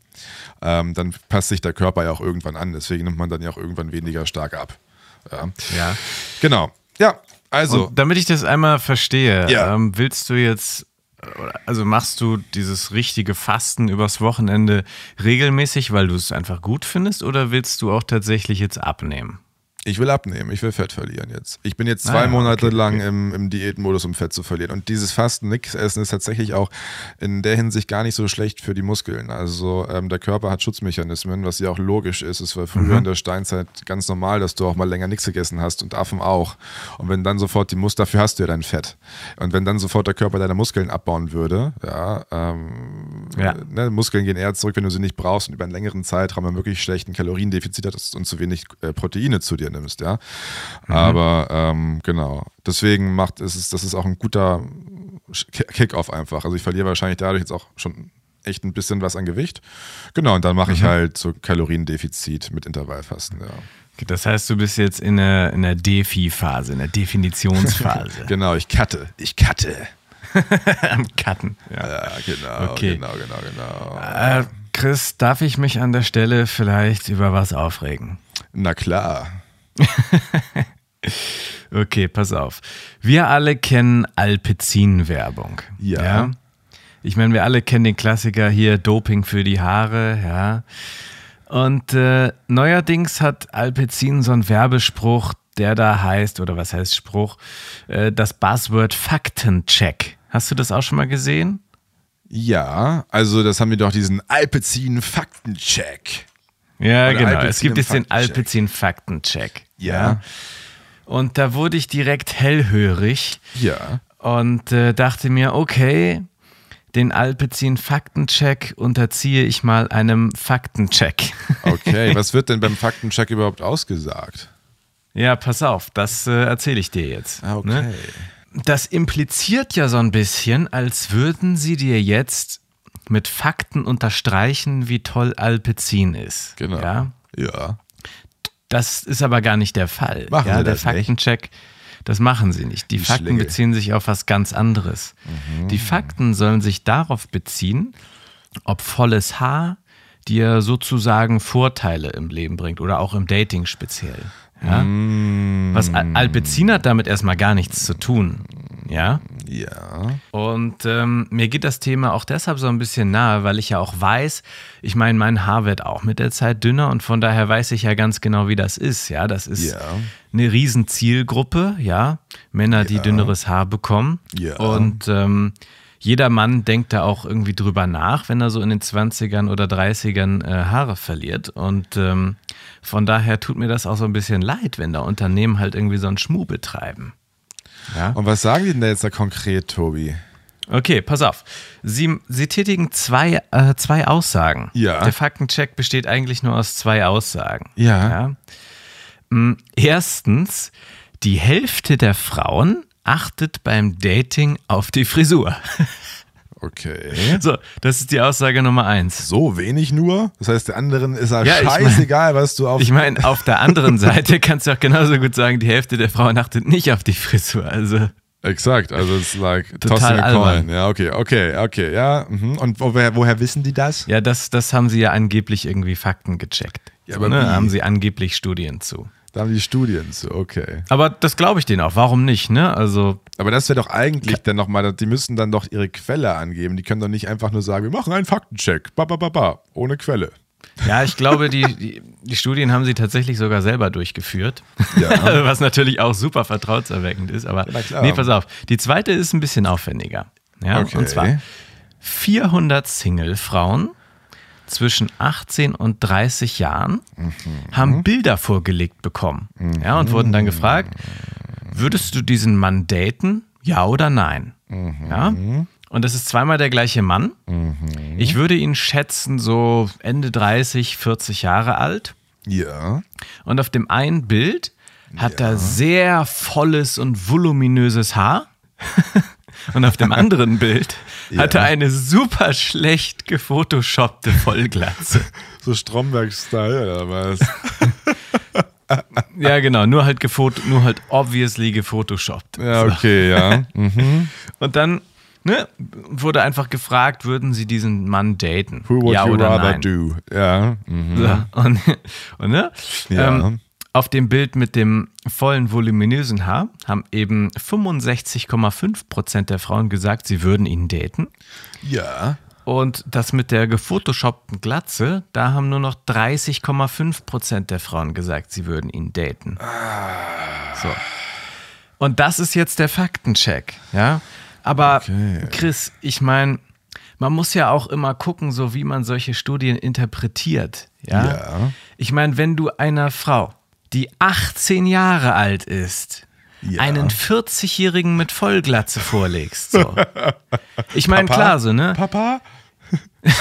[SPEAKER 1] ähm, dann passt sich der Körper ja auch irgendwann an. Deswegen nimmt man dann ja auch irgendwann weniger stark ab. Ja.
[SPEAKER 3] ja.
[SPEAKER 1] Genau. Ja, also.
[SPEAKER 3] Und damit ich das einmal verstehe,
[SPEAKER 1] Ja.
[SPEAKER 3] ähm, willst du jetzt, oder- also machst du dieses richtige Fasten übers Wochenende regelmäßig, weil du es einfach gut findest, oder willst du auch tatsächlich jetzt abnehmen?
[SPEAKER 1] Ich will abnehmen, ich will Fett verlieren jetzt. Ich bin jetzt zwei
[SPEAKER 3] Ah
[SPEAKER 1] Monate
[SPEAKER 3] okay,
[SPEAKER 1] lang
[SPEAKER 3] okay.
[SPEAKER 1] Im, im Diätmodus, um Fett zu verlieren. Und dieses Fasten, nix essen ist tatsächlich auch in der Hinsicht gar nicht so schlecht für die Muskeln. Also ähm, der Körper hat Schutzmechanismen, was ja auch logisch ist. Es war früher
[SPEAKER 3] Mhm.
[SPEAKER 1] in der Steinzeit ganz normal, dass du auch mal länger nichts gegessen hast und Affen auch. Und wenn dann sofort die Muskeln, dafür hast du ja dein Fett. Und wenn dann sofort der Körper deine Muskeln abbauen würde, ja, ähm,
[SPEAKER 3] Ja.
[SPEAKER 1] ne, Muskeln gehen eher zurück, wenn du sie nicht brauchst und über einen längeren Zeitraum einen wirklich schlechten Kaloriendefizit hast und zu wenig äh, Proteine zu dir nimmst, ja. Aber ähm, genau, deswegen macht es, ist- das ist auch ein guter Kick-Off einfach. Also ich verliere wahrscheinlich dadurch jetzt auch schon echt ein bisschen was an Gewicht. Genau, und dann mache ich halt so Kaloriendefizit mit Intervallfasten, ja.
[SPEAKER 3] Das heißt, du bist jetzt in der, in der Defi-Phase, in der Definitionsphase. <laughs>
[SPEAKER 1] Genau, ich cutte. Ich cutte. <laughs>
[SPEAKER 3] Am Cutten. Ja.
[SPEAKER 1] Ja, genau,
[SPEAKER 3] Okay.
[SPEAKER 1] genau, genau, genau.
[SPEAKER 3] Äh, Chris, darf ich mich an der Stelle vielleicht über was aufregen?
[SPEAKER 1] Na klar. <laughs>
[SPEAKER 3] Okay, pass auf. Wir alle kennen Alpecin-Werbung.
[SPEAKER 1] Ja.
[SPEAKER 3] Ich meine, wir alle kennen den Klassiker hier, Doping für die Haare, ja. Und äh, neuerdings hat Alpecin so einen Werbespruch, der da heißt, oder was heißt Spruch, äh, das Buzzword Faktencheck. Hast du das auch schon mal gesehen?
[SPEAKER 1] Ja, also das haben wir doch diesen Alpecin-Faktencheck.
[SPEAKER 3] Ja,
[SPEAKER 1] Oder
[SPEAKER 3] genau.
[SPEAKER 1] Alpecin
[SPEAKER 3] es gibt jetzt den
[SPEAKER 1] Faktencheck.
[SPEAKER 3] Alpecin Faktencheck.
[SPEAKER 1] Ja.
[SPEAKER 3] Und da wurde ich direkt hellhörig
[SPEAKER 1] Ja.
[SPEAKER 3] und äh, dachte mir, okay, den Alpecin Faktencheck unterziehe ich mal einem Faktencheck. <laughs>
[SPEAKER 1] Okay, was wird denn beim Faktencheck überhaupt ausgesagt?
[SPEAKER 3] ja, pass auf, das äh, erzähle ich dir jetzt.
[SPEAKER 1] Ah, okay.
[SPEAKER 3] Ne? Das impliziert ja so ein bisschen, als würden sie dir jetzt mit Fakten unterstreichen, wie toll Alpecin ist.
[SPEAKER 1] Genau.
[SPEAKER 3] Ja?
[SPEAKER 1] Ja.
[SPEAKER 3] Das ist aber gar nicht der Fall.
[SPEAKER 1] Machen
[SPEAKER 3] ja,
[SPEAKER 1] sie
[SPEAKER 3] der
[SPEAKER 1] das nicht?
[SPEAKER 3] Faktencheck, das machen sie nicht. Die,
[SPEAKER 1] Die
[SPEAKER 3] Fakten
[SPEAKER 1] Schlingel.
[SPEAKER 3] beziehen sich auf was ganz anderes.
[SPEAKER 1] Mhm.
[SPEAKER 3] Die Fakten sollen sich darauf beziehen, ob volles Haar dir sozusagen Vorteile im Leben bringt oder auch im Dating speziell. Ja?
[SPEAKER 1] Mm.
[SPEAKER 3] Was Al- Alpecin hat damit erstmal gar nichts zu tun. Ja.
[SPEAKER 1] Ja.
[SPEAKER 3] Und ähm, mir geht das Thema auch deshalb so ein bisschen nahe, weil ich ja auch weiß, ich meine, mein Haar wird auch mit der Zeit dünner und von daher weiß ich ja ganz genau, wie das ist. Ja, das ist
[SPEAKER 1] Ja.
[SPEAKER 3] eine riesen Zielgruppe, ja, Männer, die dünneres Haar bekommen.
[SPEAKER 1] Ja.
[SPEAKER 3] Und ähm, jeder Mann denkt da auch irgendwie drüber nach, wenn er so in den 20ern oder 30ern äh, Haare verliert. Und ähm, von daher tut mir das auch so ein bisschen leid, wenn da Unternehmen halt irgendwie so einen Schmuh betreiben. Ja.
[SPEAKER 1] Und was sagen die denn da jetzt da konkret, Tobi?
[SPEAKER 3] Okay, pass auf. Sie, Sie tätigen zwei, äh, zwei Aussagen.
[SPEAKER 1] Ja.
[SPEAKER 3] Der Faktencheck besteht eigentlich nur aus zwei Aussagen.
[SPEAKER 1] Ja.
[SPEAKER 3] Mm, Erstens, die Hälfte der Frauen achtet beim Dating auf die Frisur. <laughs>
[SPEAKER 1] Okay.
[SPEAKER 3] So, das ist die Aussage Nummer eins.
[SPEAKER 1] So wenig nur? Das heißt, der anderen ist ja
[SPEAKER 3] Ja, ich mein-
[SPEAKER 1] scheißegal, was du auf.
[SPEAKER 3] Ich meine, auf der anderen <laughs> Seite kannst du auch genauso gut sagen, die Hälfte der Frauen achtet nicht auf die Frisur. Also,
[SPEAKER 1] Exakt, also es ist like
[SPEAKER 3] Total
[SPEAKER 1] tossing a
[SPEAKER 3] albern.
[SPEAKER 1] coin. Ja, okay, okay, okay, ja. mhm. Und woher, woher wissen die das?
[SPEAKER 3] Ja, das, das haben sie ja angeblich irgendwie Fakten gecheckt.
[SPEAKER 1] Ja,
[SPEAKER 3] So,
[SPEAKER 1] aber
[SPEAKER 3] ne? haben sie angeblich Studien zu.
[SPEAKER 1] Da haben die Studien zu, okay.
[SPEAKER 3] Aber das glaube ich denen auch. Warum nicht, ne? Also,
[SPEAKER 1] Aber das wäre doch eigentlich dann nochmal, die müssen dann doch ihre Quelle angeben. Die können doch nicht einfach nur sagen, wir machen einen Faktencheck, ba, ba, ba, ba, ohne Quelle.
[SPEAKER 3] ja, ich glaube, die, die, die Studien haben sie tatsächlich sogar selber durchgeführt.
[SPEAKER 1] Ja. <laughs>
[SPEAKER 3] Was natürlich auch super vertrauenserweckend ist. Aber
[SPEAKER 1] klar.
[SPEAKER 3] nee, pass auf. Die zweite ist ein bisschen aufwendiger. Ja,
[SPEAKER 1] Okay.
[SPEAKER 3] und zwar 400 Single-Frauen zwischen 18 und 30 Jahren
[SPEAKER 1] Mhm.
[SPEAKER 3] haben Bilder vorgelegt bekommen. Ja, und wurden dann gefragt, würdest du diesen Mann daten? Ja oder nein?
[SPEAKER 1] Mhm.
[SPEAKER 3] Ja. Und das ist zweimal der gleiche Mann. Ich würde ihn schätzen, so Ende 30, 40 Jahre alt.
[SPEAKER 1] Ja.
[SPEAKER 3] Und auf dem einen Bild hat er sehr volles und voluminöses Haar. <laughs> Und auf dem anderen Bild hat er eine super schlecht gefotoshoppte Vollglatze. <laughs>
[SPEAKER 1] So Stromberg-Style oder was?
[SPEAKER 3] Ja, genau, nur halt gefot nur halt obviously gefotoshoppt.
[SPEAKER 1] Ja, okay, ja. Mhm.
[SPEAKER 3] Und dann ne, wurde einfach gefragt, würden sie diesen Mann daten?
[SPEAKER 1] Who would
[SPEAKER 3] ja
[SPEAKER 1] you rather
[SPEAKER 3] nein?
[SPEAKER 1] do? Ja. Mhm.
[SPEAKER 3] So, und, und ne?
[SPEAKER 1] Ja.
[SPEAKER 3] Ähm, auf dem Bild mit dem vollen, voluminösen Haar haben eben 65,5 Prozent der Frauen gesagt, sie würden ihn daten.
[SPEAKER 1] Ja.
[SPEAKER 3] Und das mit der gefotoshoppten Glatze, da haben nur noch 30,5 Prozent der Frauen gesagt, sie würden ihn daten. So. Und das ist jetzt der Faktencheck, ja. Aber
[SPEAKER 1] Okay.
[SPEAKER 3] Chris, ich meine, man muss ja auch immer gucken, so wie man solche Studien interpretiert, ja.
[SPEAKER 1] Ja.
[SPEAKER 3] Ich meine, wenn du einer Frau, die 18 Jahre alt ist,
[SPEAKER 1] Ja.
[SPEAKER 3] einen 40-Jährigen mit Vollglatze vorlegst, so. <laughs> Ich meine, klar, so, ne?
[SPEAKER 1] Papa? <laughs>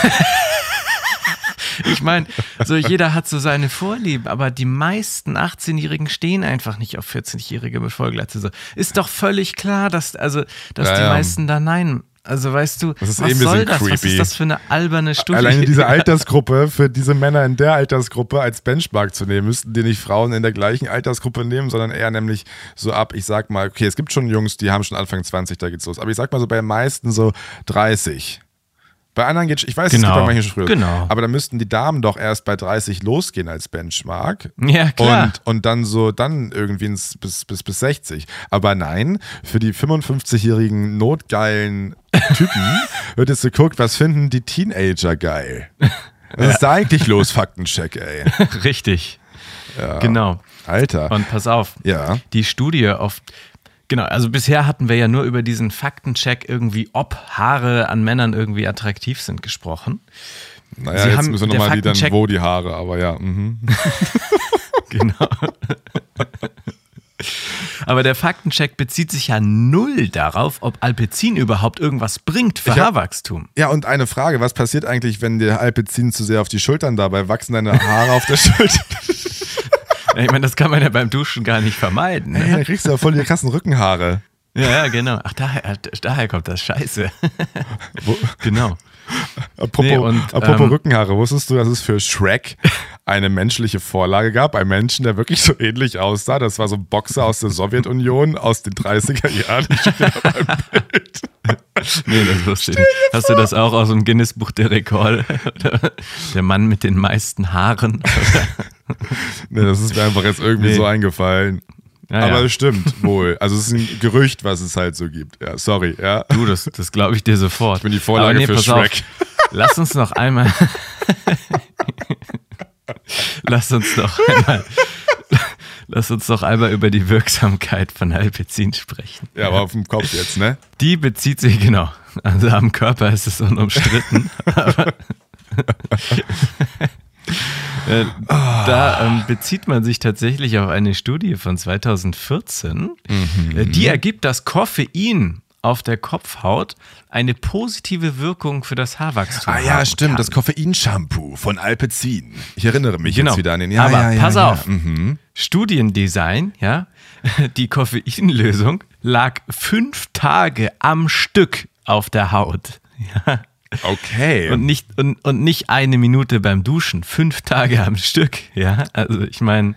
[SPEAKER 3] Ich meine, so jeder hat so seine Vorlieben, aber die meisten 18-Jährigen stehen einfach nicht auf 14-Jährige mit Vollglatze. So. Ist doch völlig klar, dass, also, dass
[SPEAKER 1] Ja,
[SPEAKER 3] die meisten da nein. Also weißt du,
[SPEAKER 1] Das ist
[SPEAKER 3] was
[SPEAKER 1] eh ein
[SPEAKER 3] soll das? Was
[SPEAKER 1] creepy.
[SPEAKER 3] ist das für eine alberne Studie?
[SPEAKER 1] Alleine diese <laughs> Altersgruppe, für diese Männer in der Altersgruppe als Benchmark zu nehmen, müssten die nicht Frauen in der gleichen Altersgruppe nehmen, sondern eher nämlich so ab, ich sag mal, okay, es gibt schon Jungs, die haben schon Anfang 20, da geht's los. Aber ich sag mal so bei den meisten so 30. Bei anderen geht ich weiß, es
[SPEAKER 3] Genau,
[SPEAKER 1] gibt bei manchen schon früher.
[SPEAKER 3] genau.
[SPEAKER 1] Aber da müssten die Damen doch erst bei 30 losgehen als Benchmark.
[SPEAKER 3] Ja, klar.
[SPEAKER 1] Und, und dann so, dann irgendwie ins, bis, bis, bis 60. Aber nein, für die 55-jährigen notgeilen Typen <laughs> wird jetzt geguckt, was finden die Teenager geil. Was ist da eigentlich los, Faktencheck, ey? <laughs>
[SPEAKER 3] Richtig. Genau.
[SPEAKER 1] Alter.
[SPEAKER 3] Und pass auf,
[SPEAKER 1] ja.
[SPEAKER 3] die Studie oft. Genau, also bisher hatten wir ja nur über diesen Faktencheck irgendwie, ob Haare an Männern irgendwie attraktiv sind, gesprochen.
[SPEAKER 1] Naja,
[SPEAKER 3] Sie
[SPEAKER 1] jetzt
[SPEAKER 3] haben-
[SPEAKER 1] müssen wir nochmal die dann,
[SPEAKER 3] Faktencheck-
[SPEAKER 1] wo die Haare, aber ja. Mhm. <laughs> <laughs>
[SPEAKER 3] Genau. Aber der Faktencheck bezieht sich ja null darauf, ob Alpecin überhaupt irgendwas bringt für
[SPEAKER 1] hab-
[SPEAKER 3] Haarwachstum.
[SPEAKER 1] Ja, und eine Frage, was passiert eigentlich, wenn der Alpezin zu sehr auf die Schultern dabei wachsen deine Haare auf der Schulter? <laughs> <laughs>
[SPEAKER 3] Ich meine, das kann man ja beim Duschen gar nicht vermeiden. Ne?
[SPEAKER 1] dann kriegst du ja voll die krassen Rückenhaare.
[SPEAKER 3] Ja, ja, genau. Ach, daher, daher kommt das Scheiße. <laughs> Genau.
[SPEAKER 1] Apropos,
[SPEAKER 3] Nee, und,
[SPEAKER 1] apropos
[SPEAKER 3] ähm,
[SPEAKER 1] Rückenhaare, wusstest du, dass es für Shrek eine menschliche Vorlage gab? Ein Menschen, der wirklich so ähnlich aussah. Das war so ein Boxer aus der Sowjetunion aus den 30er Jahren. Da.
[SPEAKER 3] Nee, das wusste ich nicht. Hast du das auch aus dem Guinness-Buch der Rekord? <laughs> Der Mann mit den meisten Haaren? <laughs>
[SPEAKER 1] Nee, das ist mir einfach jetzt irgendwie
[SPEAKER 3] Nee.
[SPEAKER 1] so eingefallen.
[SPEAKER 3] Ja,
[SPEAKER 1] Aber
[SPEAKER 3] ja.
[SPEAKER 1] stimmt wohl. Also es ist ein Gerücht, was es halt so gibt. Ja, sorry. Ja.
[SPEAKER 3] Du, das, das glaube ich dir sofort. Ich
[SPEAKER 1] bin die Vorlage für
[SPEAKER 3] pass
[SPEAKER 1] Shrek. <laughs>
[SPEAKER 3] Lass uns noch einmal. lass uns noch einmal. Lass uns doch einmal über die Wirksamkeit von Alpecin sprechen.
[SPEAKER 1] Ja, aber auf dem Kopf jetzt, ne?
[SPEAKER 3] Die bezieht sich, genau. Also am Körper ist es unumstritten. aber <laughs> äh, da ähm, bezieht man sich tatsächlich auf eine Studie von 2014. Äh, die ergibt, dass Koffein auf der Kopfhaut eine positive Wirkung für das Haarwachstum
[SPEAKER 1] Ah ja, stimmt.
[SPEAKER 3] kann.
[SPEAKER 1] Das Koffeinshampoo von Alpecin. Ich erinnere mich
[SPEAKER 3] Genau.
[SPEAKER 1] jetzt wieder an den. Ja,
[SPEAKER 3] Aber
[SPEAKER 1] ja, ja,
[SPEAKER 3] pass
[SPEAKER 1] ja.
[SPEAKER 3] auf.
[SPEAKER 1] Mhm.
[SPEAKER 3] Studiendesign, ja, <laughs> die Koffeinlösung lag fünf Tage am Stück auf der Haut. Ja.
[SPEAKER 1] Okay.
[SPEAKER 3] Und nicht, und, und nicht eine Minute beim Duschen, fünf Tage am Stück. Ja, also ich meine,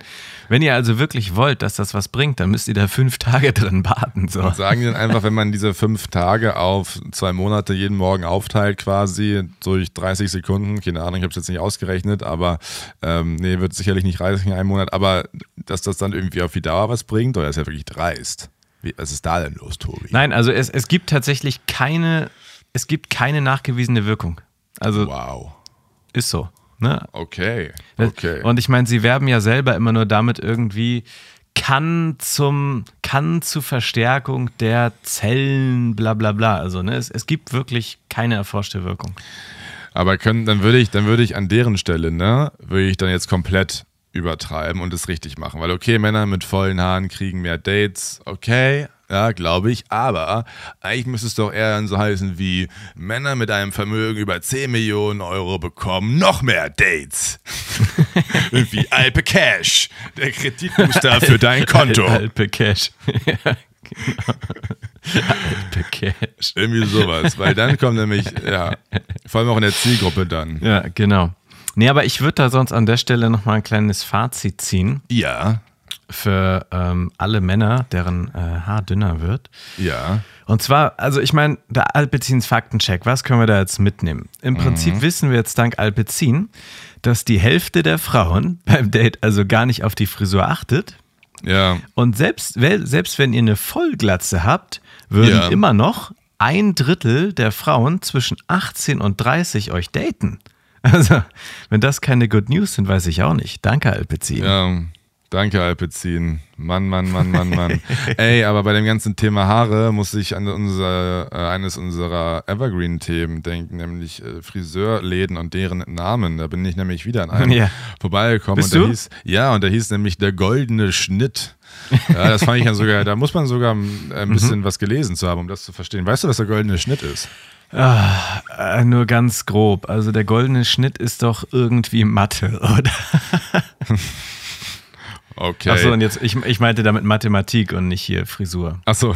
[SPEAKER 3] wenn ihr also wirklich wollt, dass das was bringt, dann müsst ihr da fünf Tage drin baden. So.
[SPEAKER 1] Sagen die dann einfach, wenn man diese fünf Tage auf zwei Monate jeden Morgen aufteilt, quasi durch 30 Sekunden, keine Ahnung, ich habe es jetzt nicht ausgerechnet, aber ähm, nee, wird sicherlich nicht reichen in einem Monat, aber dass das dann irgendwie auf die Dauer was bringt, oder ist ja wirklich dreist. Wie, was ist da denn los, Tobi?
[SPEAKER 3] Nein, also es, es gibt tatsächlich keine, es gibt keine nachgewiesene Wirkung. Also
[SPEAKER 1] Wow.
[SPEAKER 3] ist so. Ne?
[SPEAKER 1] Okay. Okay.
[SPEAKER 3] Und ich meine, sie werben ja selber immer nur damit irgendwie kann zum kann zur Verstärkung der Zellen bla bla bla. Also ne, es, es gibt wirklich keine erforschte Wirkung.
[SPEAKER 1] Aber können, dann würde ich, dann würde ich an deren Stelle, ne, würde ich dann jetzt komplett übertreiben und es richtig machen. Weil okay, Männer mit vollen Haaren kriegen mehr Dates, okay, ja, glaube ich, aber eigentlich müsste es doch eher dann so heißen wie Männer mit einem Vermögen über 10 Millionen Euro bekommen noch mehr Dates. <laughs> Irgendwie Alpe Cash, der Kreditbooster <laughs> für dein Konto.
[SPEAKER 3] Alpe Cash. <laughs> ja, genau. Alpe Cash.
[SPEAKER 1] Irgendwie sowas, weil dann kommt nämlich, ja, vor allem auch in der Zielgruppe dann.
[SPEAKER 3] Ja, genau. Nee, aber ich würde da sonst an der Stelle nochmal ein kleines Fazit ziehen
[SPEAKER 1] Ja,
[SPEAKER 3] für ähm, alle Männer, deren äh, Haar dünner wird.
[SPEAKER 1] ja.
[SPEAKER 3] Und zwar, also ich meine, der Alpezins Faktencheck, was können wir da jetzt mitnehmen? Im Prinzip wissen wir jetzt dank Alpezin, dass die Hälfte der Frauen <laughs> beim Date also gar nicht auf die Frisur achtet.
[SPEAKER 1] Ja,
[SPEAKER 3] Und selbst, selbst wenn ihr eine Vollglatze habt, würden
[SPEAKER 1] Ja.
[SPEAKER 3] immer noch ein Drittel der Frauen zwischen 18 und 30 euch daten. <laughs> Also, wenn das keine Good News sind, weiß ich auch nicht. Danke, Alpezin.
[SPEAKER 1] Ja, danke Alpezin. Mann, Mann, Mann, Mann, Mann. <laughs> Ey, aber bei dem ganzen Thema Haare muss ich an unser, äh, eines unserer Evergreen-Themen denken, nämlich äh, Friseurläden und deren Namen. Da bin ich nämlich wieder an einem
[SPEAKER 3] Ja.
[SPEAKER 1] vorbeigekommen.
[SPEAKER 3] Bist
[SPEAKER 1] und der
[SPEAKER 3] du?
[SPEAKER 1] hieß, ja, und der hieß nämlich der goldene Schnitt. Ja, das fand ich ja sogar, da muss man sogar
[SPEAKER 3] Mhm.
[SPEAKER 1] ein bisschen was gelesen zu haben, um das zu verstehen. Weißt du, was der goldene Schnitt ist?
[SPEAKER 3] Äh, nur ganz grob. Also, der goldene Schnitt ist doch irgendwie Mathe, <laughs> oder? <laughs>
[SPEAKER 1] Okay.
[SPEAKER 3] Achso, und jetzt, ich, ich meinte damit Mathematik und nicht hier Frisur.
[SPEAKER 1] Achso,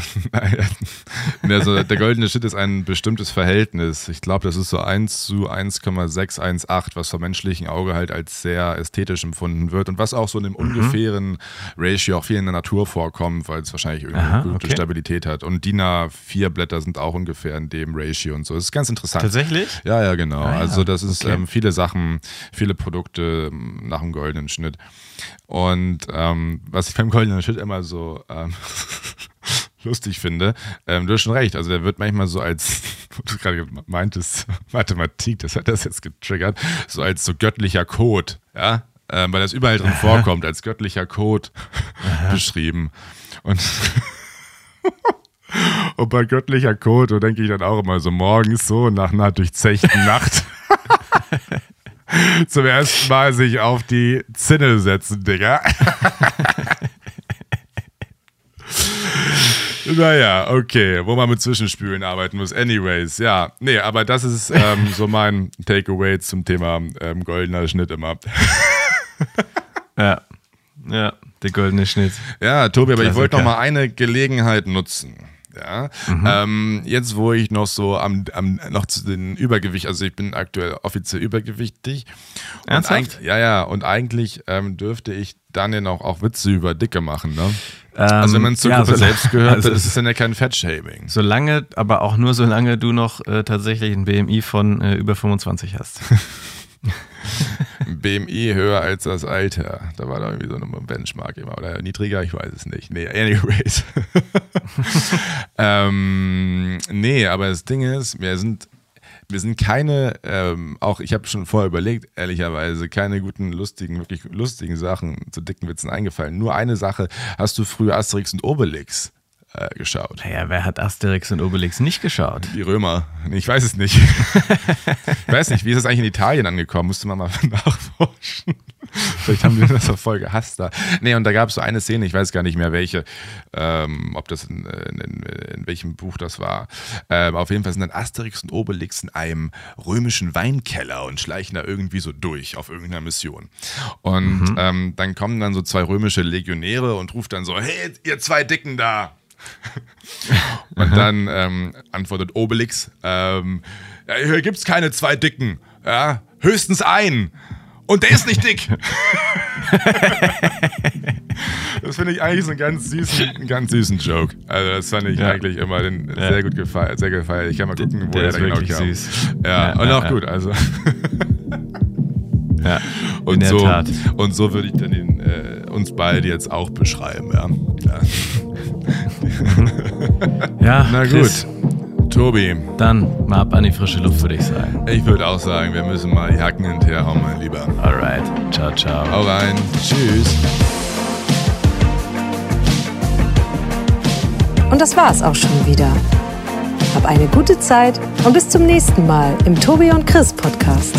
[SPEAKER 1] <laughs> also der goldene Schnitt ist ein bestimmtes Verhältnis. Ich glaube, das ist so 1 zu 1,618, was vom menschlichen Auge halt als sehr ästhetisch empfunden wird und was auch so in einem
[SPEAKER 3] Mhm.
[SPEAKER 1] ungefähren Ratio auch viel in der Natur vorkommt, weil es wahrscheinlich irgendwie
[SPEAKER 3] Aha,
[SPEAKER 1] eine gute
[SPEAKER 3] okay.
[SPEAKER 1] Stabilität hat. Und DIN A4-Blätter sind auch ungefähr in dem Ratio und so. Das ist ganz interessant.
[SPEAKER 3] Tatsächlich?
[SPEAKER 1] Ja, ja, genau.
[SPEAKER 3] Ah, ja.
[SPEAKER 1] Also das ist
[SPEAKER 3] Okay.
[SPEAKER 1] ähm, viele Sachen, viele Produkte ähm, nach dem goldenen Schnitt. Und ähm, was ich beim goldenen Schnitt immer so ähm, <laughs> lustig finde, ähm, du hast schon recht, also der wird manchmal so als, <laughs> wo du gerade meintest, <laughs> Mathematik, das hat das jetzt getriggert, so als so göttlicher Code, ja, ähm, weil das überall drin vorkommt, als göttlicher Code beschrieben. Und und bei göttlicher Code, so denke ich dann auch immer so morgens so nach einer durchzechten Nacht <laughs> zum ersten Mal sich auf die Zinne setzen, Digga. <laughs> naja, okay, wo man mit Zwischenspülen arbeiten muss. Anyways, ja. Nee, aber das ist ähm, so mein Takeaway zum Thema ähm, goldener Schnitt immer. <laughs>
[SPEAKER 3] Ja. Ja, der goldene Schnitt.
[SPEAKER 1] Ja, Tobi, aber ich wollte noch
[SPEAKER 3] Klassiker.
[SPEAKER 1] mal eine Gelegenheit nutzen. Ja, ähm, jetzt wo ich noch so am, am noch zu den Übergewicht, also ich bin aktuell offiziell übergewichtig.
[SPEAKER 3] Ernsthaft?
[SPEAKER 1] ja, ja, und eigentlich ähm, dürfte ich dann ja noch auch Witze über Dicke machen, ne? also wenn man zur
[SPEAKER 3] ja,
[SPEAKER 1] Gruppe
[SPEAKER 3] so-
[SPEAKER 1] selbst gehört,
[SPEAKER 3] also
[SPEAKER 1] dann ist es dann ja kein Fettshaming.
[SPEAKER 3] Solange, aber auch nur solange du noch äh, tatsächlich ein BMI von äh, über 25 hast. <laughs>
[SPEAKER 1] BMI höher als das Alter. Da war da irgendwie so eine Benchmark immer. Oder niedriger, ich weiß es nicht. Nee, anyways. <laughs> ähm, nee, aber das Ding ist, wir sind, wir sind keine, ähm, auch ich habe schon vorher überlegt, ehrlicherweise, keine guten, lustigen, wirklich lustigen Sachen zu dicken Witzen eingefallen. Nur eine Sache, hast du früher Asterix und Obelix äh, geschaut?
[SPEAKER 3] Naja, wer hat Asterix und Obelix nicht geschaut?
[SPEAKER 1] Die Römer. Ich weiß es nicht. <laughs> ich weiß nicht, wie ist das eigentlich in Italien angekommen? Musste man mal <laughs> nachforschen. Vielleicht haben die das auch voll gehasst da. Nee, und da gab es so eine Szene, ich weiß gar nicht mehr welche, ähm, ob das in, in, in, welchem Buch das war. Ähm, auf jeden Fall sind dann Asterix und Obelix in einem römischen Weinkeller und schleichen da irgendwie so durch auf irgendeiner Mission. Und ähm, dann kommen dann so zwei römische Legionäre und ruft dann so, hey, ihr zwei Dicken da, <laughs> und dann ähm, antwortet Obelix, ähm, hier gibt's keine zwei Dicken. Ja, höchstens einen. Und der ist nicht dick. <laughs> das finde ich eigentlich so einen ganz süßen, einen ganz süßen Joke. Also das fand ich
[SPEAKER 3] Ja.
[SPEAKER 1] eigentlich immer den,
[SPEAKER 3] Ja.
[SPEAKER 1] sehr gut gefeiert, sehr gefeiert. Ich kann mal gucken, wo
[SPEAKER 3] der
[SPEAKER 1] der,
[SPEAKER 3] ist
[SPEAKER 1] da genau kam.
[SPEAKER 3] süß.
[SPEAKER 1] Ja,
[SPEAKER 3] Ja,
[SPEAKER 1] und auch gut. Also
[SPEAKER 3] Ja, <laughs>
[SPEAKER 1] und
[SPEAKER 3] in der
[SPEAKER 1] so
[SPEAKER 3] Tat.
[SPEAKER 1] und so würde ich dann den, äh, uns beide jetzt auch beschreiben. Ja. <laughs>
[SPEAKER 3] Ja,
[SPEAKER 1] Na
[SPEAKER 3] Chris,
[SPEAKER 1] gut, Tobi.
[SPEAKER 3] Dann mal ab an die frische Luft, würde ich sagen.
[SPEAKER 1] Ich würde auch sagen, wir müssen mal die Hacken hinterherhauen, mein Lieber.
[SPEAKER 3] Alright. Ciao, ciao.
[SPEAKER 1] Hau rein. Tschüss.
[SPEAKER 2] Und das war's auch schon wieder. Hab eine gute Zeit und bis zum nächsten Mal im Tobi und Chris Podcast.